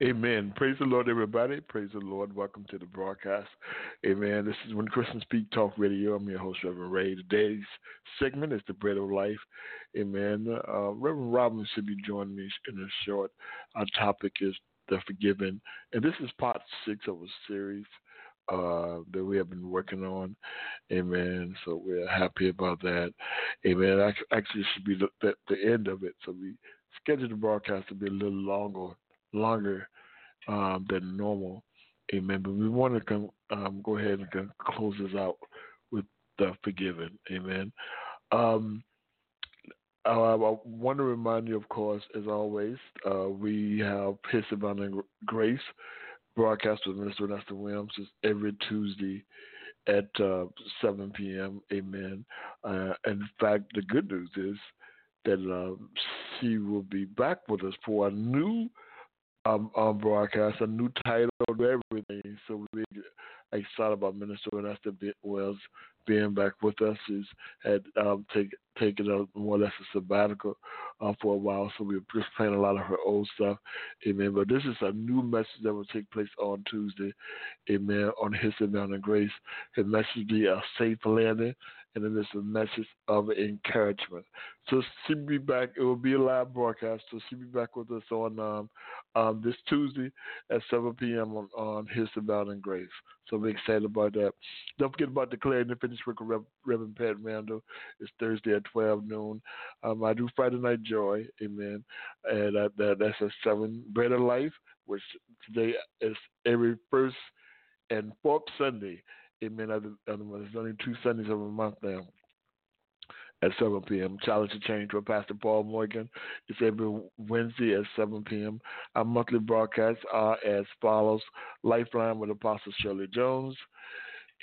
Amen. Praise the Lord, everybody. Praise the Lord. Welcome to the broadcast. Amen. This is When Christians Speak Talk Radio. I'm your host, Reverend Ray. Today's segment is The Bread of Life. Amen. Uh, Reverend Robyn should be joining me in a short. Our topic is The Forgiven. And this is part six of a series uh, that we have been working on. Amen. So we're happy about that. Amen. Actually, should be the, the, the end of it. So we scheduled the broadcast to be a little longer, longer um, than normal. Amen. But we want to come, um, go ahead and close this out with the forgiven. Amen. Um, uh, I want to remind you, of course, as always, uh, we have His Abounding Grace broadcast with Minister Vanester Williams every Tuesday at uh, 7 p.m. Amen. Uh, in fact, the good news is that uh, she will be back with us for a new um, um, broadcast, a new title, to everything. So we're excited about Minister Vanester Wells being back with us. She's had um, take, taken a more or less a sabbatical uh, for a while, so we are just playing a lot of her old stuff. Amen. But this is a new message that will take place on Tuesday. Amen. On His Abounding Grace. His message will be a safe landing and then there's a message of encouragement. So she'll be back. It will be a live broadcast. So she'll be back with us on um, um, this Tuesday at 7 p.m. on, on His Abounding Grace. So we're excited about that. Don't forget about declaring the finished work of Rev- Reverend Pat Randall. It's Thursday at 12 noon. Um, I do Friday Night Joy. Amen. And uh, that, that's at 7. Bread of Life, which today is every first and fourth Sunday Amen. There's only two Sundays of a month now at 7 p.m. Challenge to Change with Pastor Paul Morgan. It's every Wednesday at 7 p.m. Our monthly broadcasts are as follows Lifeline with Apostle Shirley Jones.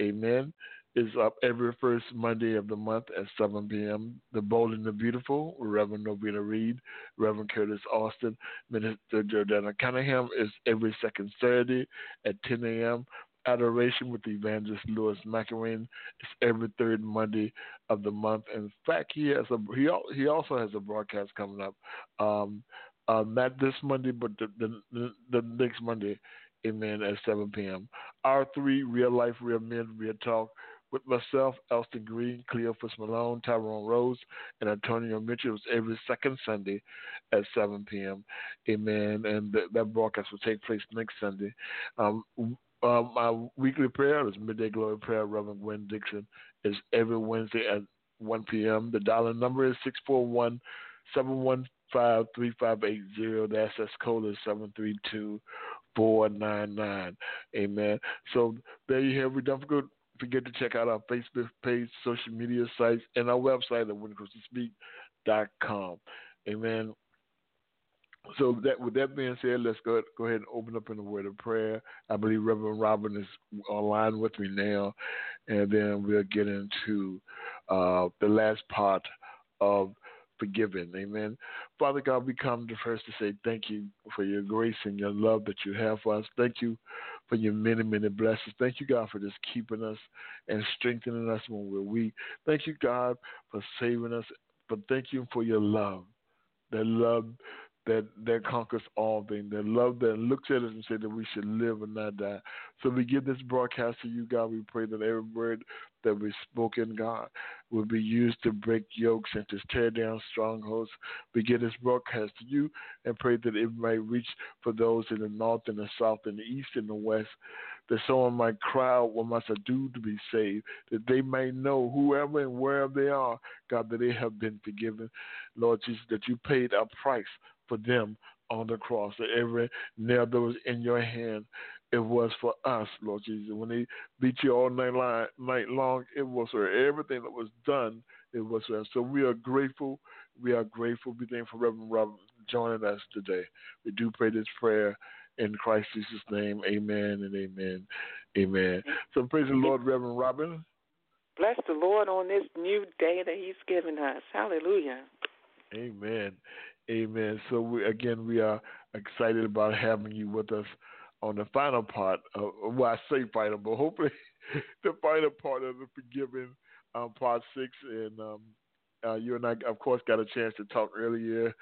Amen. Is up every first Monday of the month at 7 p.m. The Bold and the Beautiful, Reverend Novena Reed, Reverend Curtis Alston, Minister Jordana Cunningham is every second Saturday at 10 a.m. Adoration with the Evangelist Lewis McIlwain is every third Monday of the month. In fact, he has a he he also has a broadcast coming up, um, uh, not this Monday, but the, the, the next Monday, Amen, at 7 p.m. R3 Real Life, Real Men, Real Talk with myself, Elston Green, Cleophas Malone, Tyrone Rose, and Antonio Mitchell. It's every second Sunday at 7 p.m. Amen. And th- that broadcast will take place next Sunday. Um, um, my weekly prayer is Midday Glory Prayer, Reverend Gwen Dixon, is every Wednesday at 1 p.m. The dollar number is 641 715 3580. The access code is 732 499. Amen. So there you have it. Don't forget, forget to check out our Facebook page, social media sites, and our website at WhenChristiansSpeak.com. Amen. So that with that being said, let's go go ahead and open up in a word of prayer. I believe Reverend Robyn is online with me now, and then we'll get into uh, the last part of forgiving. Amen. Father God, we come to first to say thank you for your grace and your love that you have for us. Thank you for your many, many blessings. Thank you, God, for just keeping us and strengthening us when we're weak. Thank you, God, for saving us. But thank you for your love. That love that that conquers all things, that love that looks at us and says that we should live and not die. So we give this broadcast to you, God. We pray that every word that we spoken, God, will be used to break yokes and to tear down strongholds. We give this broadcast to you and pray that it might reach for those in the north and the south and the east and the west, that someone might cry out, What must I do to be saved? That they may know, whoever and wherever they are, God, that they have been forgiven. Lord Jesus, that you paid a price for them on the cross. That every nail that was in your hand, it was for us, Lord Jesus. When they beat you all night long, night long it was for everything that was done it was for us. so we are grateful. We are grateful. We thank for Reverend Robyn joining us today. We do pray this prayer in Christ Jesus' name. Amen and amen. Amen. So praise the Lord, Reverend Robyn. Bless the Lord on this new day that He's given us. Hallelujah. Amen. Amen. So we, again, we are excited about having you with us on the final part. Of, well, I say final, but hopefully the final part of the forgiving um, part six. And um, uh, you and I, of course, got a chance to talk earlier.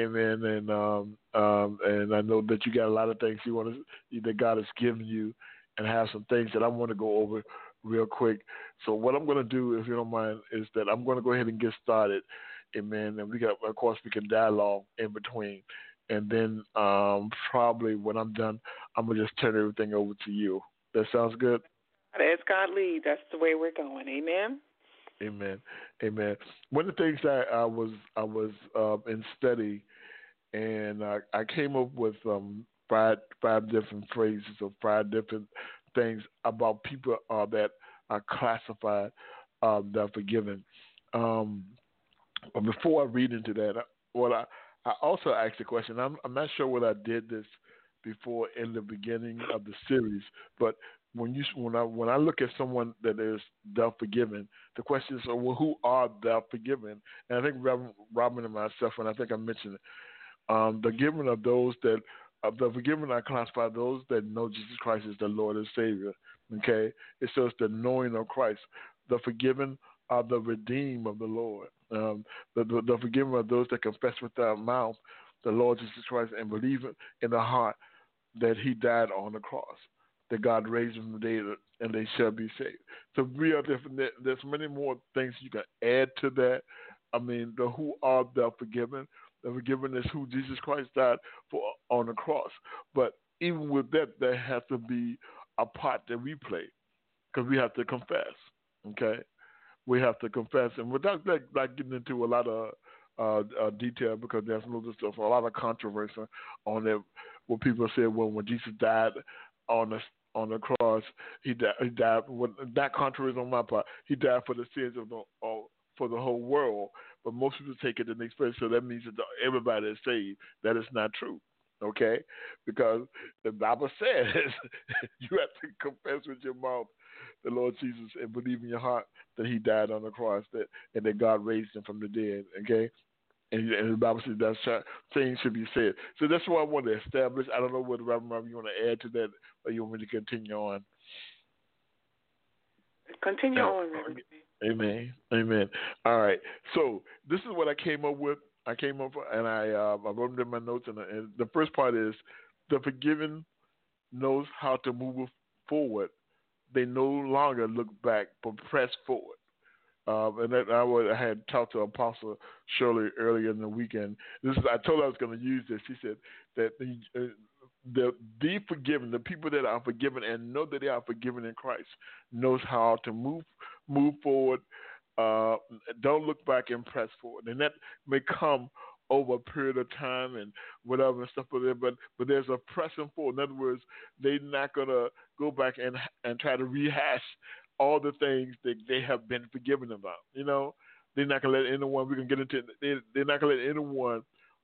Amen. And um, um, and I know that you got a lot of things you want to that God has given you, and have some things that I want to go over real quick. So what I'm going to do, if you don't mind, is that I'm going to go ahead and get started. Amen. And we got, of course, we can dialogue in between. And then um, probably when I'm done, I'm gonna just turn everything over to you. That sounds good. As God leads, that's the way we're going. Amen. Amen. Amen. One of the things that I was I was uh, in study, and I, I came up with um, five five different phrases or five different things about people uh, that are classified um, that are forgiven. Um, but before I read into that, what I I also asked a question. I'm I'm not sure whether I did this before in the beginning of the series, but when you when I when I look at someone that is thou forgiven, the question is, well, who are thou forgiven? And I think Robyn, Robyn and myself, and I think I mentioned it, um, the given of those that of the forgiven I classify those that know Jesus Christ as the Lord and Savior. Okay, it says the knowing of Christ. The forgiven are the redeemed of the Lord. Um, the, the, the forgiven are those that confess with their mouth the Lord Jesus Christ and believe in the heart that He died on the cross, that God raised him from the dead, and they shall be saved. So we are different. There's many more things you can add to that. I mean, the who are the forgiven. The forgiven is who Jesus Christ died for on the cross. But even with that, there has to be a part that we play because we have to confess. Okay, we have to confess, and without like, like getting into a lot of uh, uh, detail because there's a little stuff, a lot of controversy on it. Where people say, well, when Jesus died on the on the cross, he died. He died. When, that controversy on my part. He died for the sins of the uh, for the whole world. But most people take it the next place, so that means that everybody is saved. That is not true. Okay, because the Bible says you have to confess with your mouth the Lord Jesus and believe in your heart that He died on the cross, that and that God raised Him from the dead. Okay, and, and the Bible says that things should be said. So that's what I want to establish. I don't know whether Reverend Robyn, you want to add to that, or you want me to continue on. Continue now, on, Reverend. Amen. Amen. All right. So this is what I came up with. I came up and I uh, I wrote them in my notes, and, and the first part is the forgiven knows how to move forward they no longer look back but press forward. Um, and that I, would, I had talked to Apostle Shirley earlier in the weekend. This is, I told her I was going to use this. She said that the, uh, the the forgiven, the people that are forgiven and know that they are forgiven in Christ, knows how to move move forward. Uh, don't look back and press forward, and that may come over a period of time and whatever and stuff like that. But but there's a pressing forward. In other words, they're not gonna go back and and try to rehash all the things that they have been forgiven about. You know, they're not gonna let anyone. We can get into. They, they're not gonna let anyone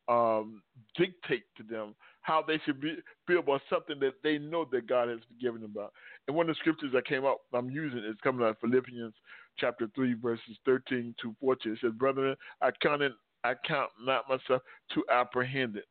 um, dictate to them how they should be, feel about something that they know that God has forgiven them about. And one of the scriptures that came up, I'm using is coming out of Philippians chapter 3, verses 13 to 14. It says, Brethren, I count it I count not myself to apprehend it.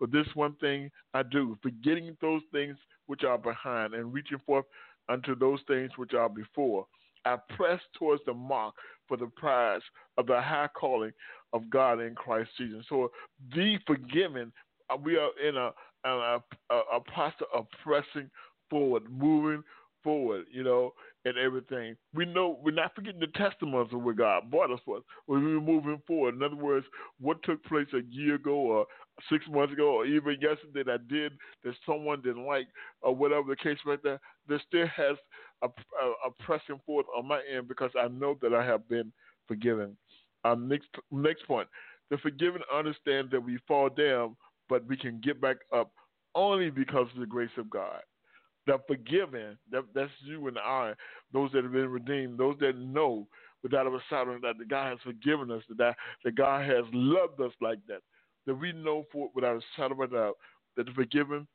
But this one thing I do, forgetting those things which are behind and reaching forth unto those things which are before. I press towards the mark for the prize of the high calling of God in Christ Jesus. So, the forgiven, uh, we are in a, a, a, a posture of pressing forward, moving forward, you know, and everything. We know we're not forgetting the testimonies of where God brought us for when we were moving forward. In other words, what took place a year ago or six months ago or even yesterday that I did that someone didn't like or whatever the case right there, there still has a, a, a pressing forward on my end because I know that I have been forgiven. Um, next next point, the forgiven understand that we fall down, but we can get back up only because of the grace of God the forgiven, that, that's you and I, those that have been redeemed, those that know without a shadow that the God has forgiven us, that that God has loved us like that, that we know for without a shadow of a doubt that the forgiven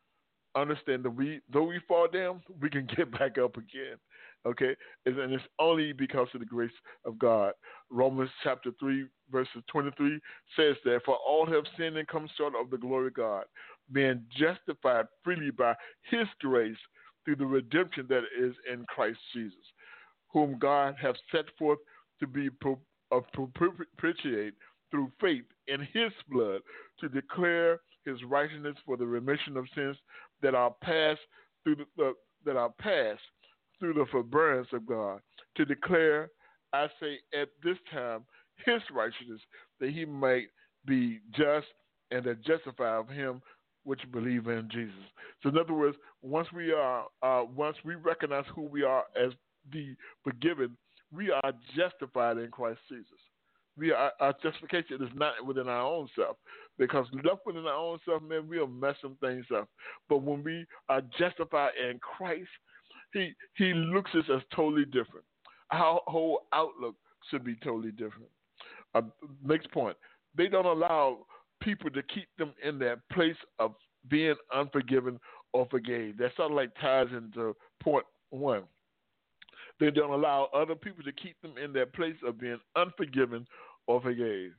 understand that we though we fall down, we can get back up again. Okay, and it's only because of the grace of God. Romans chapter three verses twenty three says that for all have sinned and come short of the glory of God, being justified freely by His grace through the redemption that is in Christ Jesus, whom God hath set forth to be uh, propitiate through faith in His blood to declare His righteousness for the remission of sins that are passed through the, uh, that are passed through the forbearance of God to declare, I say, at this time, His righteousness that He might be just and the justify of Him which believe in Jesus. So, in other words, once we are, uh, once we recognize who we are as the forgiven, we are justified in Christ Jesus. We are, our justification is not within our own self, because left within our own self, man, we'll mess some things up. But when we are justified in Christ, He He looks at us as totally different. Our whole outlook should be totally different. Uh, next point: they don't allow people to keep them in that place of being unforgiven or forgave. That sort of like ties into point one. They don't allow other people to keep them in that place of being unforgiven or forgave.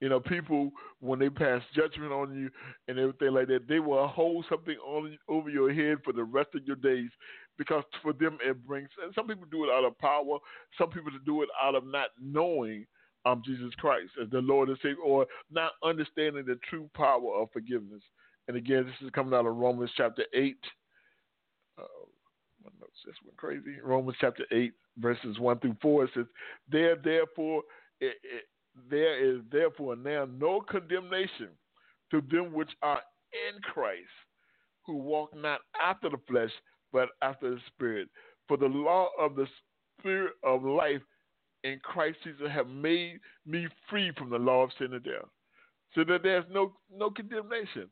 You know, people when they pass judgment on you and everything like that, they will hold something on over your head for the rest of your days because for them it brings. And some people do it out of power. Some people do it out of not knowing um, Jesus Christ as the Lord and Savior, or not understanding the true power of forgiveness. And again, this is coming out of Romans chapter 8. Uh, my notes just went crazy. Romans chapter 8, verses 1 through 4 it says, There, therefore, it, it, there is therefore now no condemnation to them which are in Christ, who walk not after the flesh, but after the Spirit. For the law of the Spirit of life in Christ Jesus have made me free from the law of sin and death. So that there's no no condemnation.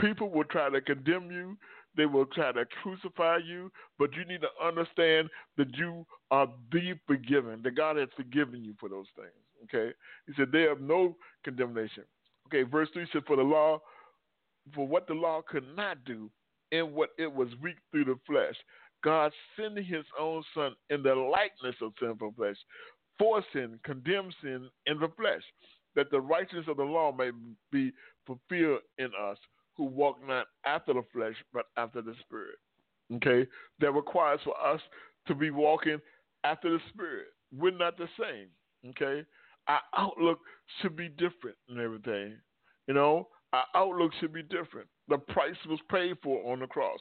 People will try to condemn you, they will try to crucify you, but you need to understand that you are the forgiven. That God has forgiven you for those things. Okay? He said they have no condemnation. Okay, verse 3 said, For the law, for what the law could not do, in what it was weak through the flesh, God sending his own son in the likeness of sinful flesh, for sin, condemn sin in the flesh, that the righteousness of the law may be fulfilled in us who walk not after the flesh, but after the Spirit. Okay? That requires for us to be walking after the Spirit. We're not the same. Okay? Our outlook should be different and everything. You know, our outlook should be different. The price was paid for on the cross.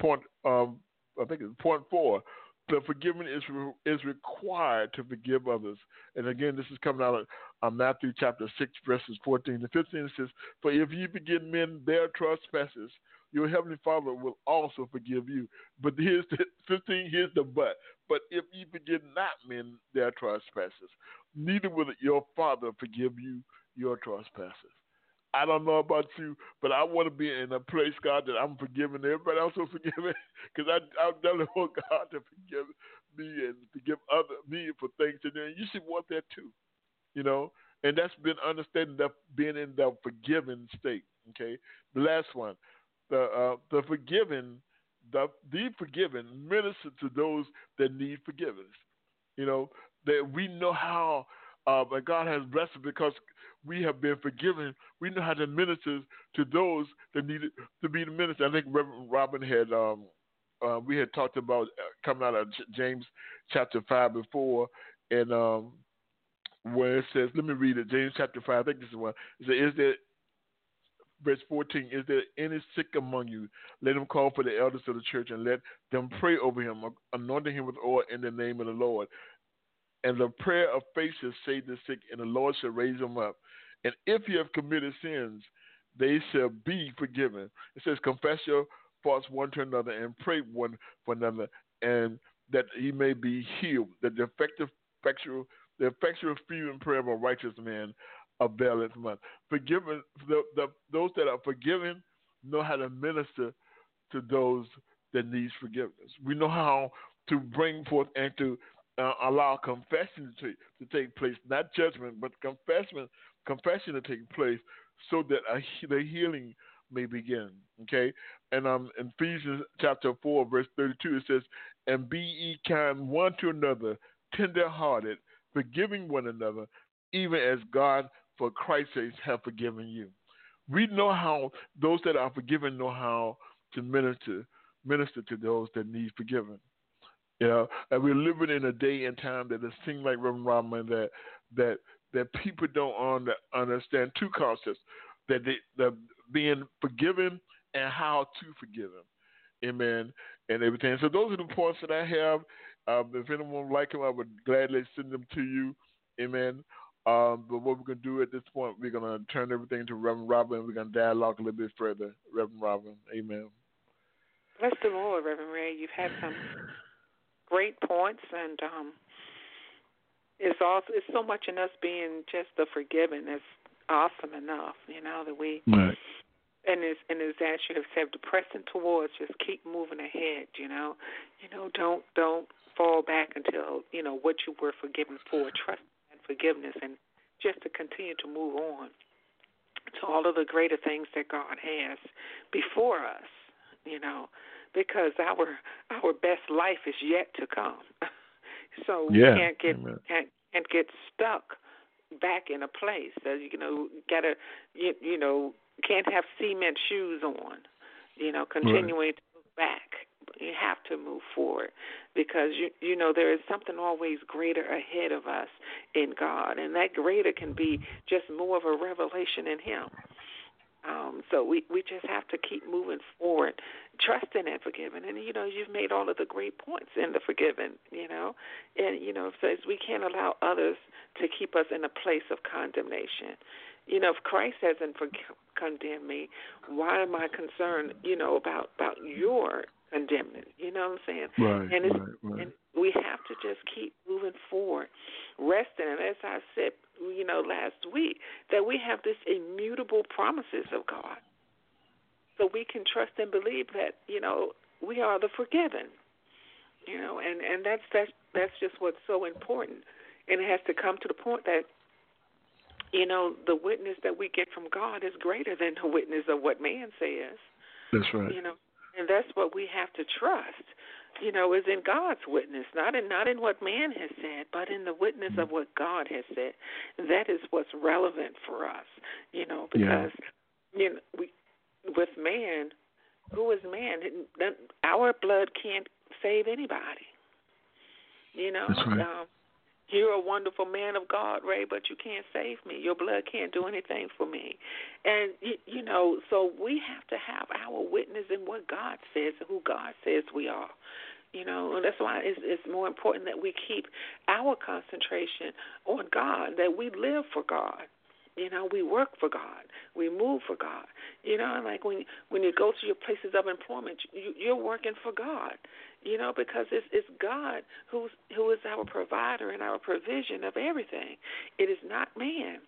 Point, um, I think it's point four the forgiveness is is required to forgive others. And again, this is coming out of uh, Matthew chapter six, verses fourteen to fifteen. It says, "For if you forgive men their trespasses, your heavenly Father will also forgive you." But here's the fifteen. Here's the but. But if you forgive not men their trespasses, neither will your Father forgive you your trespasses. I don't know about you, but I want to be in a place, God, that I'm forgiving everybody else will forgive me, because I I really want God to forgive me and forgive other me for things, and then you should want that too, you know. And that's been understanding that being in the forgiven state. Okay, the last one, the uh, the forgiven, the the forgiven minister to those that need forgiveness. You know that we know how uh, but God has blessed us because we have been forgiven. We know how to minister to those that need to be the minister. I think Reverend Robyn had um, uh, we had talked about uh, coming out of James chapter five before, and um, where it says, let me read it. James chapter five. I think this is one. It says, "Is there verse 14 is there any sick among you let him call for the elders of the church and let them pray over him anointing him with oil in the name of the lord and the prayer of faith shall save the sick, and the Lord shall raise them up. And if you have committed sins, they shall be forgiven. It says, confess your faults one to another and pray one for another, and that he may be healed. That the effective, effectual, the effectual fervent prayer of a righteous man availeth much. Forgiven, the, the, those that are forgiven know how to minister to those that needs forgiveness. We know how to bring forth and to uh, allow confession to, to take place, not judgment, but confession, confession to take place, so that a, the healing may begin. Okay, and um, in Ephesians chapter four, verse thirty-two, it says, "And be ye kind one to another, tender-hearted, forgiving one another, even as God, for Christ's sake, have forgiven you." We know how those that are forgiven know how to minister minister to those that need forgiven. You know, and we're living in a day and time that it seems like Reverend Robyn that that that people don't understand two concepts that they the being forgiven and how to forgive them. Amen. And everything. So those are the points that I have. Um, if anyone would like them, I would gladly send them to you. Amen. Um, but what we're going to do at this point, we're going to turn everything to Reverend Robyn. We're going to dialogue a little bit further. Reverend Robyn. Amen. Bless the Lord, Reverend Ray. You've had some great points, and um, it's also it's so much in us being just the forgiven. It's awesome enough, you know, that we right. and as and as you have said, pressing towards, just keep moving ahead. You know, you know, don't don't fall back until you know what you were forgiven for. Trust and forgiveness, and just to continue to move on to all of the greater things that God has before us. You know, because our our best life is yet to come. so yeah. we can't get can't can't get stuck back in a place. So, you know, gotta you, you know can't have cement shoes on. You know, continuing right. to move back. You have to move forward because you you know there is something always greater ahead of us in God, and that greater can be just more of a revelation in Him. Um, so we we just have to keep moving forward, trusting and forgiving. And you know, you've made all of the great points in the forgiving. You know, and you know, says we can't allow others to keep us in a place of condemnation. You know, if Christ hasn't for- condemned me, why am I concerned? You know, about about your condemning. You know what I'm saying? Right. And, it's, right, right. and we have to just keep moving forward, resting. And as I said you know, last week, that we have this immutable promises of God. So we can trust and believe that, you know, we are the forgiven. You know, and, and that's that's that's just what's so important. And it has to come to the point that you know, the witness that we get from God is greater than the witness of what man says. That's right. You know, and that's what we have to trust you know, is in God's witness, not in not in what man has said, but in the witness of what God has said. That is what's relevant for us, you know, because yeah. you know we with man, who is man? Our blood can't save anybody. You know, That's right. um, you're a wonderful man of God, Ray, but you can't save me. Your blood can't do anything for me. And, you, you know, so we have to have our witness in what God says and who God says we are. You know, and that's why it's, it's more important that we keep our concentration on God, that we live for God. You know, we work for God, we move for God. You know, like when when you go to your places of employment, you, you're working for God. You know, because it's it's God who's who is our provider and our provision of everything. It is not man.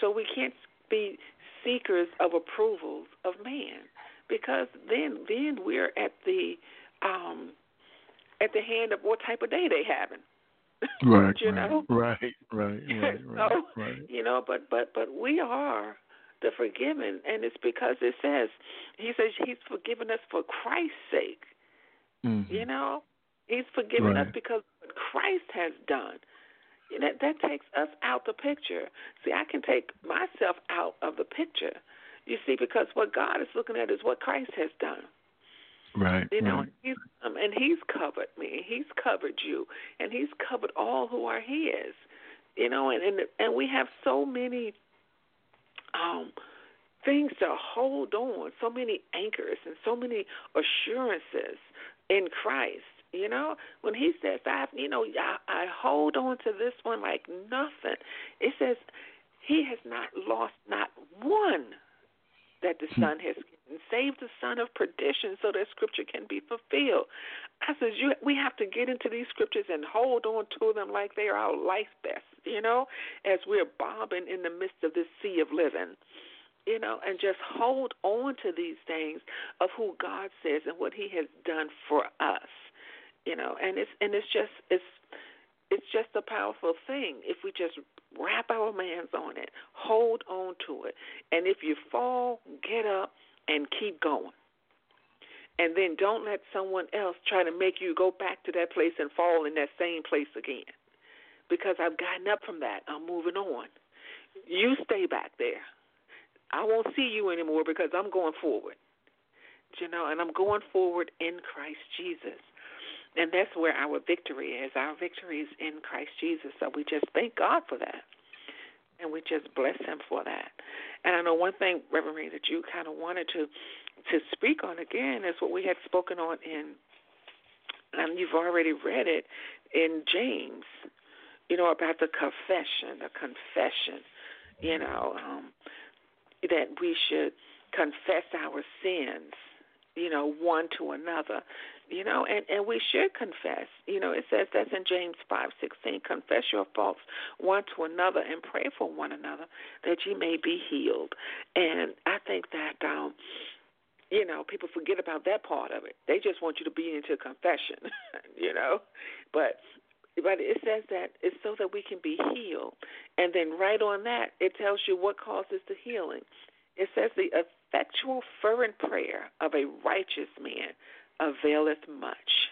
So we can't be seekers of approvals of man because then then we're at the um at the hand of what type of day they having. Right, you right, know? right, right, right, right, so, right. You know, but but but we are the forgiven, and it's because it says He says He's forgiven us for Christ's sake. Mm-hmm. You know, He's forgiven right. us because what Christ has done. That that takes us out the picture. See, I can take myself out of the picture. You see, because what God is looking at is what Christ has done. Right. You know, right. he's um, and he's covered me. He's covered you, and he's covered all who are his. You know, and and and we have so many um things to hold on, so many anchors and so many assurances in Christ. You know, when he says, "I," you know, I, I hold on to this one like nothing. It says he has not lost not one that the Hmm. Son has given, save the son of perdition, so that Scripture can be fulfilled. I says, you, we have to get into these scriptures and hold on to them like they are our life best. You know, as we're bobbing in the midst of this sea of living you know, and just hold on to these things of who God says and what He has done for us, you know, and it's and it's just it's it's just a powerful thing if we just wrap our hands on it, hold on to it, and if you fall, get up and keep going. And then don't let someone else try to make you go back to that place and fall in that same place again. Because I've gotten up from that. I'm moving on. You stay back there. I won't see you anymore because I'm going forward. You know, and I'm going forward in Christ Jesus. And that's where our victory is. Our victory is in Christ Jesus. So we just thank God for that. And we just bless him for that. And I know one thing, Reverend Ray, that you kind of wanted to to speak on again is what we had spoken on in and you've already read it in James, you know, about the confession, the confession, you know, um, that we should confess our sins, you know, one to another you know, and and we should confess. You know, it says that's in James five sixteen. Confess your faults one to another and pray for one another that you may be healed. And I think that um, you know, people forget about that part of it. They just want you to be into confession, you know, but. But it says that it's so that we can be healed. And then right on that, it tells you what causes the healing. It says the effectual, fervent prayer of a righteous man availeth much.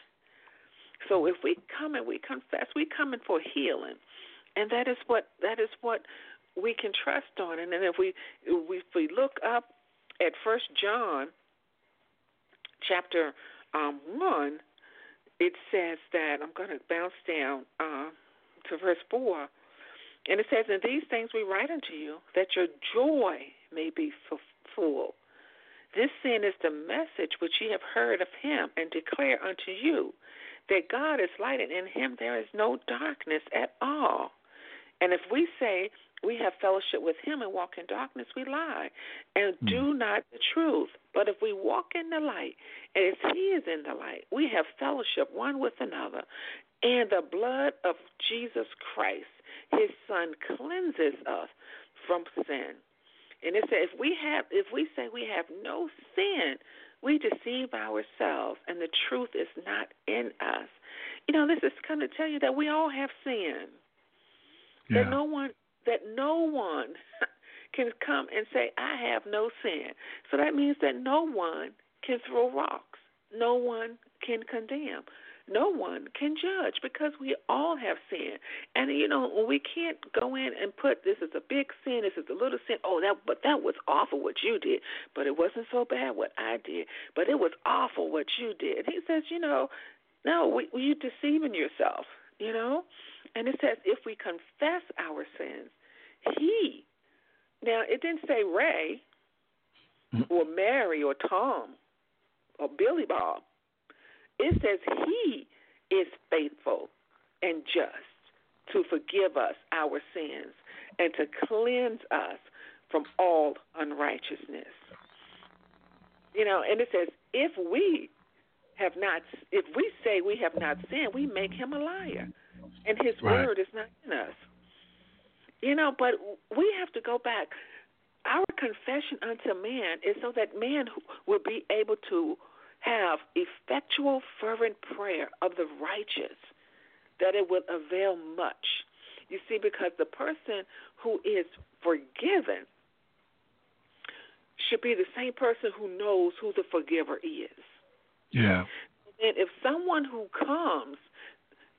So if we come and we confess, we come in for healing, and that is what that is what we can trust on. And then if we if we look up at First John chapter um, one, it says that I'm going to bounce down uh, to verse four, and it says, "In these things we write unto you, that your joy may be full." This sin is the message which ye have heard of him, and declare unto you that God is light, and in him there is no darkness at all. And if we say we have fellowship with him and walk in darkness, we lie and mm. do not the truth. But if we walk in the light, as he is in the light, we have fellowship one with another. And the blood of Jesus Christ, his son, cleanses us from sin. And it says if we have if we say we have no sin, we deceive ourselves and the truth is not in us. You know, this is kind of tell you that we all have sin. Yeah. That no one that no one can come and say, I have no sin. So that means that no one can throw rocks. No one can condemn no one can judge because we all have sin. And you know, we can't go in and put this is a big sin, this is a little sin. Oh, that but that was awful what you did, but it wasn't so bad what I did. But it was awful what you did. He says, you know, no, we, you're deceiving yourself. You know, and it says if we confess our sins, he. Now it didn't say Ray mm-hmm. or Mary or Tom or Billy Bob. It says He is faithful and just to forgive us our sins and to cleanse us from all unrighteousness. You know, and it says, if we have not, if we say we have not sinned, we make him a liar, and his right. word is not in us. You know, but we have to go back. Our confession unto man is so that man will be able to have effectual, fervent prayer of the righteous, that it will avail much. You see, because the person who is forgiven should be the same person who knows who the forgiver is. Yeah. And if someone who comes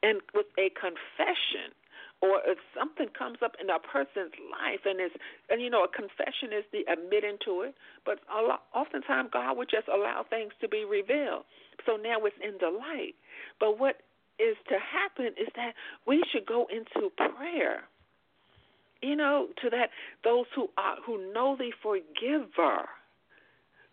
and with a confession or if something comes up in a person's life and it's and you know a confession is the admitting to it but a lot, oftentimes god would just allow things to be revealed. So now it's in the light. But what is to happen is that we should go into prayer you know to that those who are who know the forgiver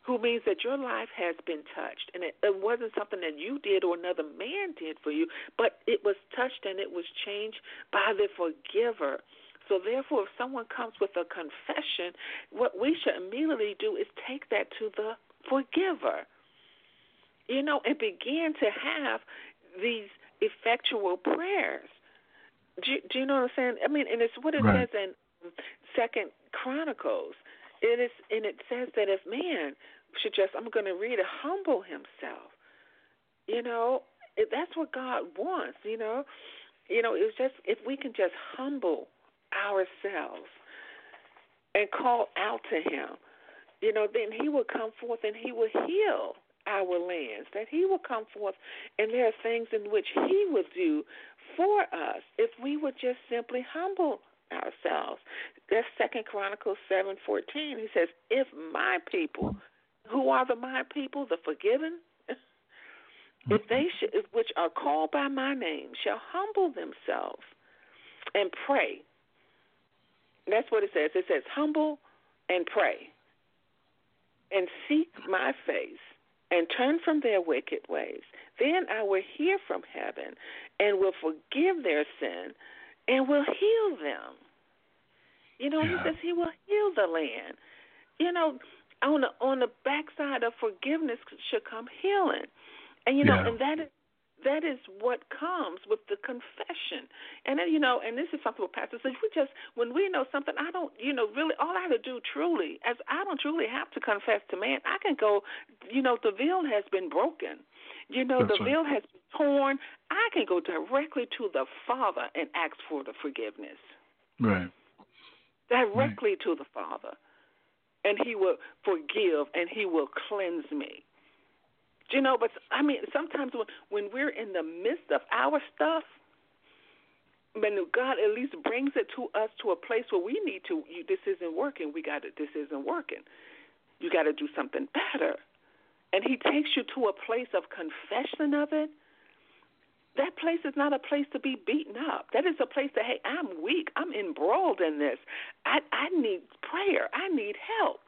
who means that your life has been touched. And it, it wasn't something that you did or another man did for you, but it was touched and it was changed by the forgiver. So, therefore, if someone comes with a confession, what we should immediately do is take that to the forgiver, you know, and begin to have these effectual prayers. Do, do you know what I'm saying? I mean, and it's what it right. says in Second Chronicles. It is, and it says that if man should just, I'm going to read humble himself. You know, that's what God wants. You know, You know, it's just if we can just humble ourselves and call out to Him, you know, then He will come forth and He will heal our lands. That He will come forth, and there are things in which He will do for us if we would just simply humble ourselves. That's Second Chronicles seven fourteen. He says, "If my people, who are the my people, the forgiven, if they which are called by my name, shall humble themselves and pray." That's what it says. It says, "Humble and pray, and seek my face." And turn from their wicked ways. Then I will hear from heaven and will forgive their sin and will heal them. You know, yeah. he says he will heal the land. You know, on the on the backside of forgiveness should come healing, and you know, yeah. and that is that is what comes with the confession. And then, you know, and this is something what Pastor says, we just, when we know something, I don't, you know, really, all I have to do truly, as I don't truly have to confess to man, I can go, you know, the veil has been broken. You know, That's the right. veil has been torn. I can go directly to the Father and ask for the forgiveness. Right directly right. to the Father, and He will forgive and He will cleanse me. You know? But I mean, sometimes when when we're in the midst of our stuff, when God at least brings it to us to a place where we need to, you, this isn't working. We got to, this isn't working. You got to do something better. And He takes you to a place of confession of it that place is not a place to be beaten up. That is a place that, hey, I'm weak. I'm embroiled in this. I, I need prayer. I need help.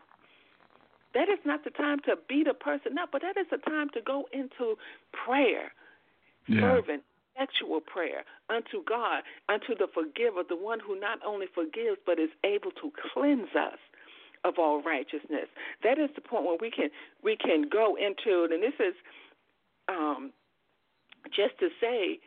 That is not the time to beat a person up, but that is the time to go into prayer, yeah. fervent, actual prayer unto God, unto the forgiver, the one who not only forgives but is able to cleanse us of all righteousness. That is the point where we can we can go into, it, and this is um, just to say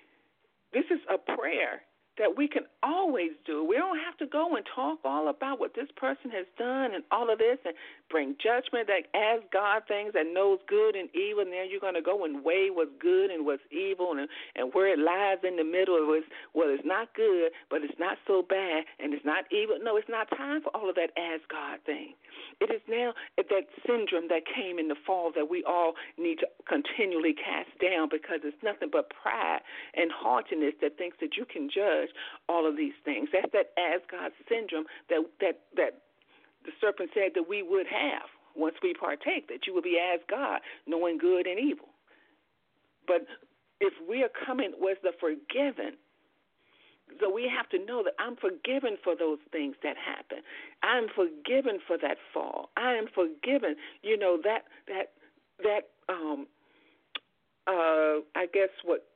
this is a prayer that we can always do. We don't have to go and talk all about what this person has done and all of this and bring judgment that as God things that knows good and evil, and then you're going to go and weigh what's good and what's evil and and where it lies in the middle of it. Well, it's not good, but it's not so bad, and it's not evil. No, it's not time for all of that as God thing. It is now that syndrome that came in the fall that we all need to continually cast down because it's nothing but pride and haughtiness that thinks that you can judge all of these things. That's that as God syndrome that that that the serpent said that we would have once we partake, that you will be as God, knowing good and evil. But if we are coming with the forgiven, so we have to know that I'm forgiven for those things that happen. I'm forgiven for that fall. I am forgiven. You know that that that um uh I guess what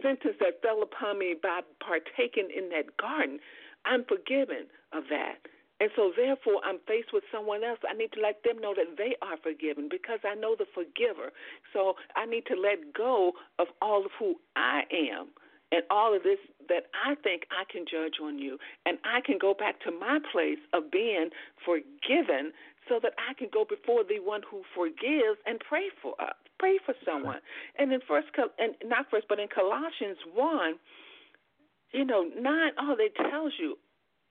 sentence that fell upon me by partaking in that garden. I'm forgiven of that. And so, therefore, I'm faced with someone else. I need to let them know that they are forgiven because I know the forgiver. So, I need to let go of all of who I am and all of this that I think I can judge on you. And I can go back to my place of being forgiven so that I can go before the one who forgives and pray for us, pray for someone. And in first, and not first, but in Colossians 1, you know, 9, oh, it tells you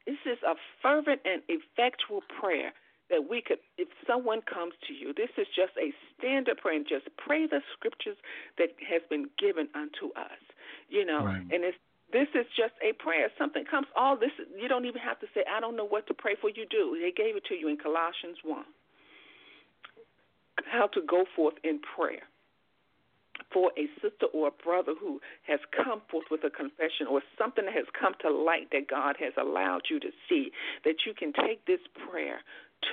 this is a fervent and effectual prayer that we could, if someone comes to you, this is just a standard prayer, and just pray the scriptures that has been given unto us. You know, right. and it's this is just a prayer. Something comes, all this, you don't even have to say, I don't know what to pray for. You do. They gave it to you in Colossians 1. How to go forth in prayer for a sister or a brother who has come forth with a confession or something that has come to light that God has allowed you to see, that you can take this prayer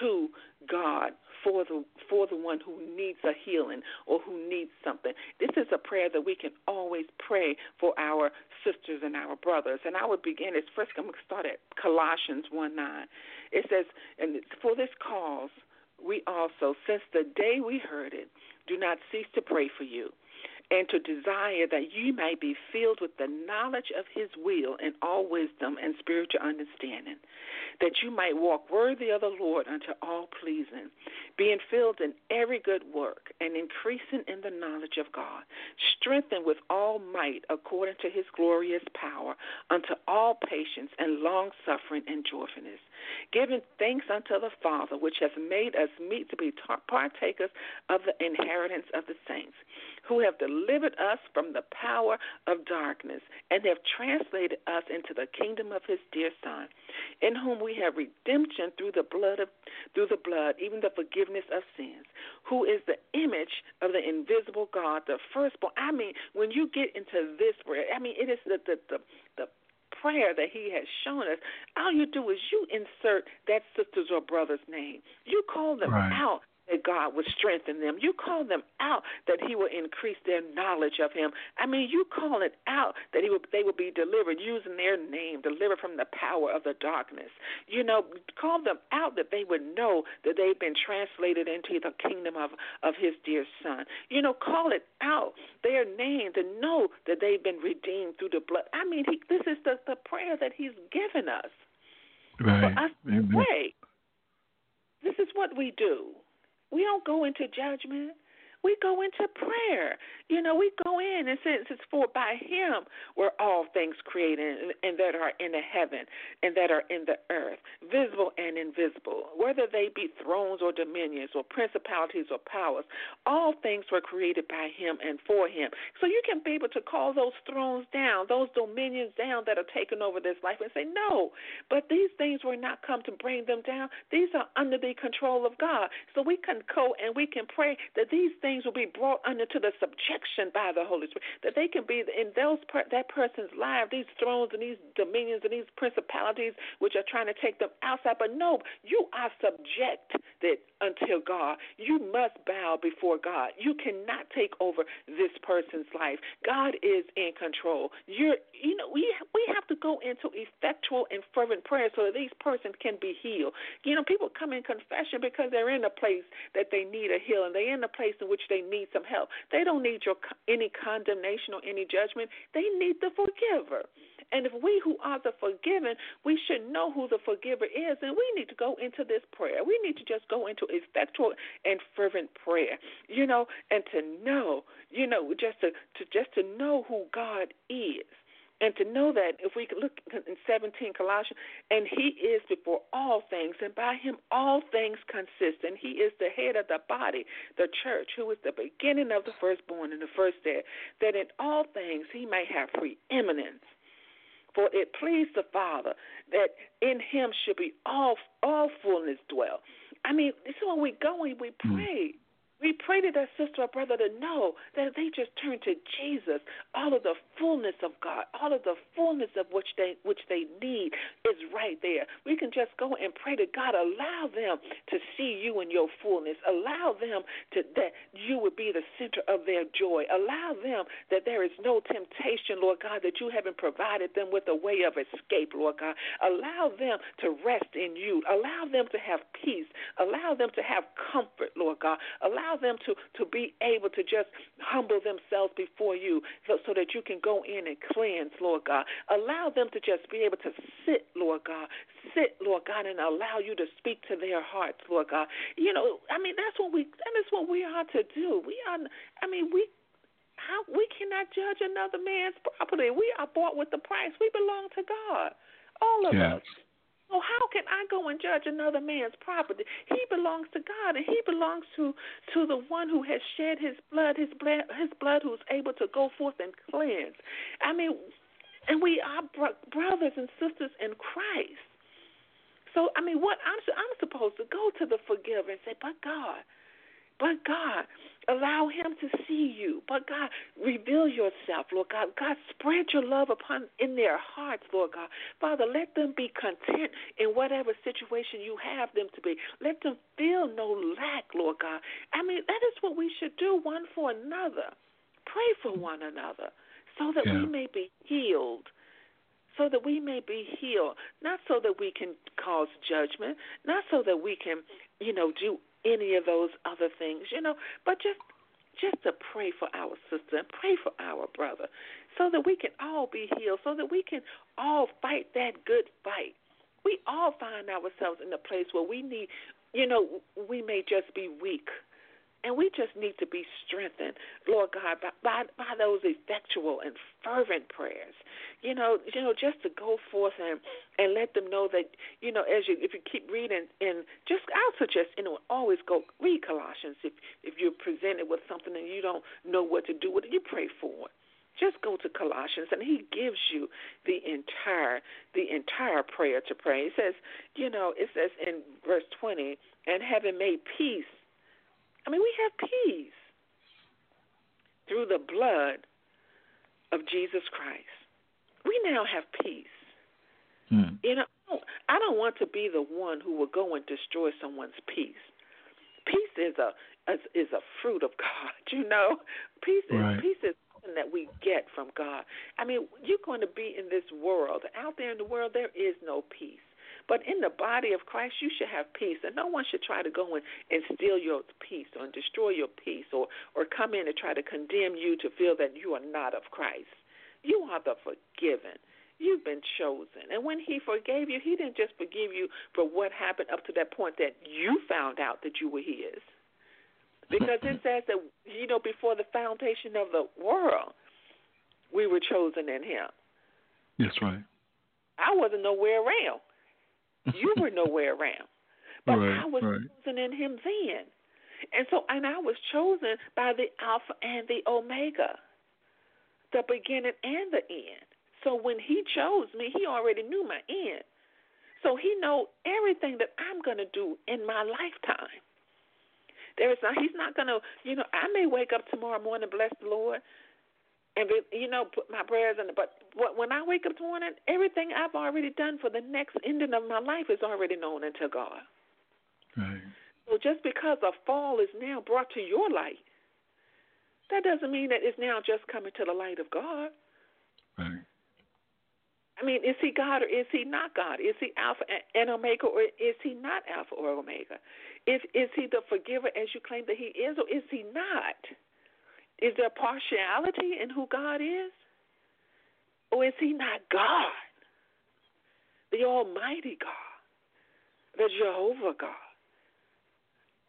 to God for the for the one who needs a healing or who needs something. This is a prayer that we can always pray for our sisters and our brothers. And I would begin as first I'm to start at Colossians 1 9. It says, And for this cause we also, since the day we heard it, do not cease to pray for you and to desire that you may be filled with the knowledge of his will and all wisdom and spiritual understanding, that you might walk worthy of the Lord unto all pleasing, being filled in every good work and increasing in the knowledge of God, strengthened with all might according to his glorious power, unto all patience and long suffering and joyfulness, giving thanks unto the Father, which has made us meet to be partakers of the inheritance of the saints, who have delivered us from the power of darkness and have translated us into the kingdom of his dear Son, in whom we have redemption through the blood of through the blood, even the forgiveness of sins, who is the image of the invisible God, the firstborn. I mean, when you get into this prayer, I mean, it is the the the, the prayer that he has shown us, all you do is you insert that sister's or brother's name. You call them right. out that God would strengthen them. You call them out that He will increase their knowledge of Him. I mean, you call it out that He will, they will be delivered using their name, delivered from the power of the darkness. You know, call them out that they would know that they've been translated into the kingdom of of His dear Son. You know, call it out their name to know that they've been redeemed through the blood. I mean, he, this is the the prayer that He's given us right. for us to pray. This is what we do. We don't go into judgment. We go into prayer. You know, we go in and since it's for by him were all things created and, and that are in the heaven and that are in the earth, visible and invisible, whether they be thrones or dominions or principalities or powers, all things were created by him and for him. So you can be able to call those thrones down, those dominions down that are taking over this life and say, No, but these things were not come to bring them down. These are under the control of God. So we can go and we can pray that these things things will be brought under to the subjection by the Holy Spirit. That they can be in those that person's life, these thrones and these dominions and these principalities which are trying to take them outside. But no, you are subjected until God. You must bow before God. You cannot take over this person's life. God is in control. You're you know, we we have to go into effectual and fervent prayer so that these persons can be healed. You know, people come in confession because they're in a place that they need a healing. They're in a place in which which they need some help. They don't need your any condemnation or any judgment. They need the forgiver. And if we who are the forgiven, we should know who the forgiver is, and we need to go into this prayer. We need to just go into effectual and fervent prayer, you know, and to know, you know, just to, to just to know who God is. And to know that if we could look in 17 Colossians, and he is before all things, and by him all things consist, and he is the head of the body, the church, who is the beginning of the firstborn and the first dead, that in all things he may have preeminence. For it pleased the Father that in him should be all all fullness dwell. I mean, so when we go and we hmm. pray, we pray to that sister or brother to know that they just turn to Jesus. All of the fullness of God, all of the fullness of which they which they need is right there. We can just go and pray to God. Allow them to see you in your fullness. Allow them to that you would be the center of their joy. Allow them that there is no temptation, Lord God, that you haven't provided them with a way of escape, Lord God. Allow them to rest in you. Allow them to have peace. Allow them to have comfort, Lord God. Allow allow them to, to be able to just humble themselves before you so, so that you can go in and cleanse, Lord God. Allow them to just be able to sit, Lord God. Sit, Lord God, and allow you to speak to their hearts, Lord God. You know, I mean, that's what we that is what we are to do. We are I mean, we how we cannot judge another man's property. We are bought with the price. We belong to God. All of yes. us. So how can I go and judge another man's property? He belongs to God, and he belongs to to the one who has shed his blood, his blood, his blood, who's able to go forth and cleanse. I mean, and we are bro- brothers and sisters in Christ. So I mean, what I'm I'm supposed to go to the forgiver and say, but God, but God, allow him to see you. But God, reveal yourself, Lord God. God, spread your love upon in their hearts, Lord God. Father, let them be content in whatever situation you have them to be. Let them feel no lack, Lord God. I mean, that is what we should do one for another. Pray for one another so that yeah. we may be healed so that we may be healed, not so that we can cause judgment, not so that we can, you know, do any of those other things, you know, but just just to pray for our sister and pray for our brother so that we can all be healed, so that we can all fight that good fight. We all find ourselves in a place where we need, you know, we may just be weak and we just need to be strengthened, Lord God, by, by, those effectual and fervent prayers. You know, you know, just to go forth and and let them know that you know, as you if you keep reading, and just I'll suggest know always go read Colossians if if you're presented with something and you don't know what to do with it, you pray for it just go to Colossians and he gives you the entire the entire prayer to pray. He says, you know, it says in verse 20, and having made peace I mean, we have peace through the blood of Jesus Christ. We now have peace. Hmm. You know, I don't want to be the one who will go and destroy someone's peace. Peace is a is, is a fruit of God. You know, peace is right. peace is something that we get from God. I mean, you're going to be in this world. Out there in the world, there is no peace. But in the body of Christ, you should have peace, and no one should try to go in and steal your peace or destroy your peace or or come in and try to condemn you to feel that you are not of Christ. You are the forgiven. You've been chosen. And when he forgave you, he didn't just forgive you for what happened up to that point that you found out that you were his. Because it says that, you know, before the foundation of the world, we were chosen in him. That's right. I wasn't nowhere around. You were nowhere around. But right, I was right. chosen in him then. And so and I was chosen by the Alpha and the Omega, the beginning and the end. So when he chose me, he already knew my end. So he know everything that I'm going to do in my lifetime. There is not, he's not going to, you know, I may wake up tomorrow morning, bless the Lord, and you know put my prayers in. But when I wake up the morning, everything I've already done for the next ending of my life is already known unto God. Right. So just because a fall is now brought to your light, that doesn't mean that it's now just coming to the light of God. Right. I mean, is he God or is he not God? Is he Alpha and Omega or is he not Alpha or Omega? Is is he the forgiver as you claim that he is or is he not? Is there partiality in who God is? Or is he not God? The Almighty God, the Jehovah God.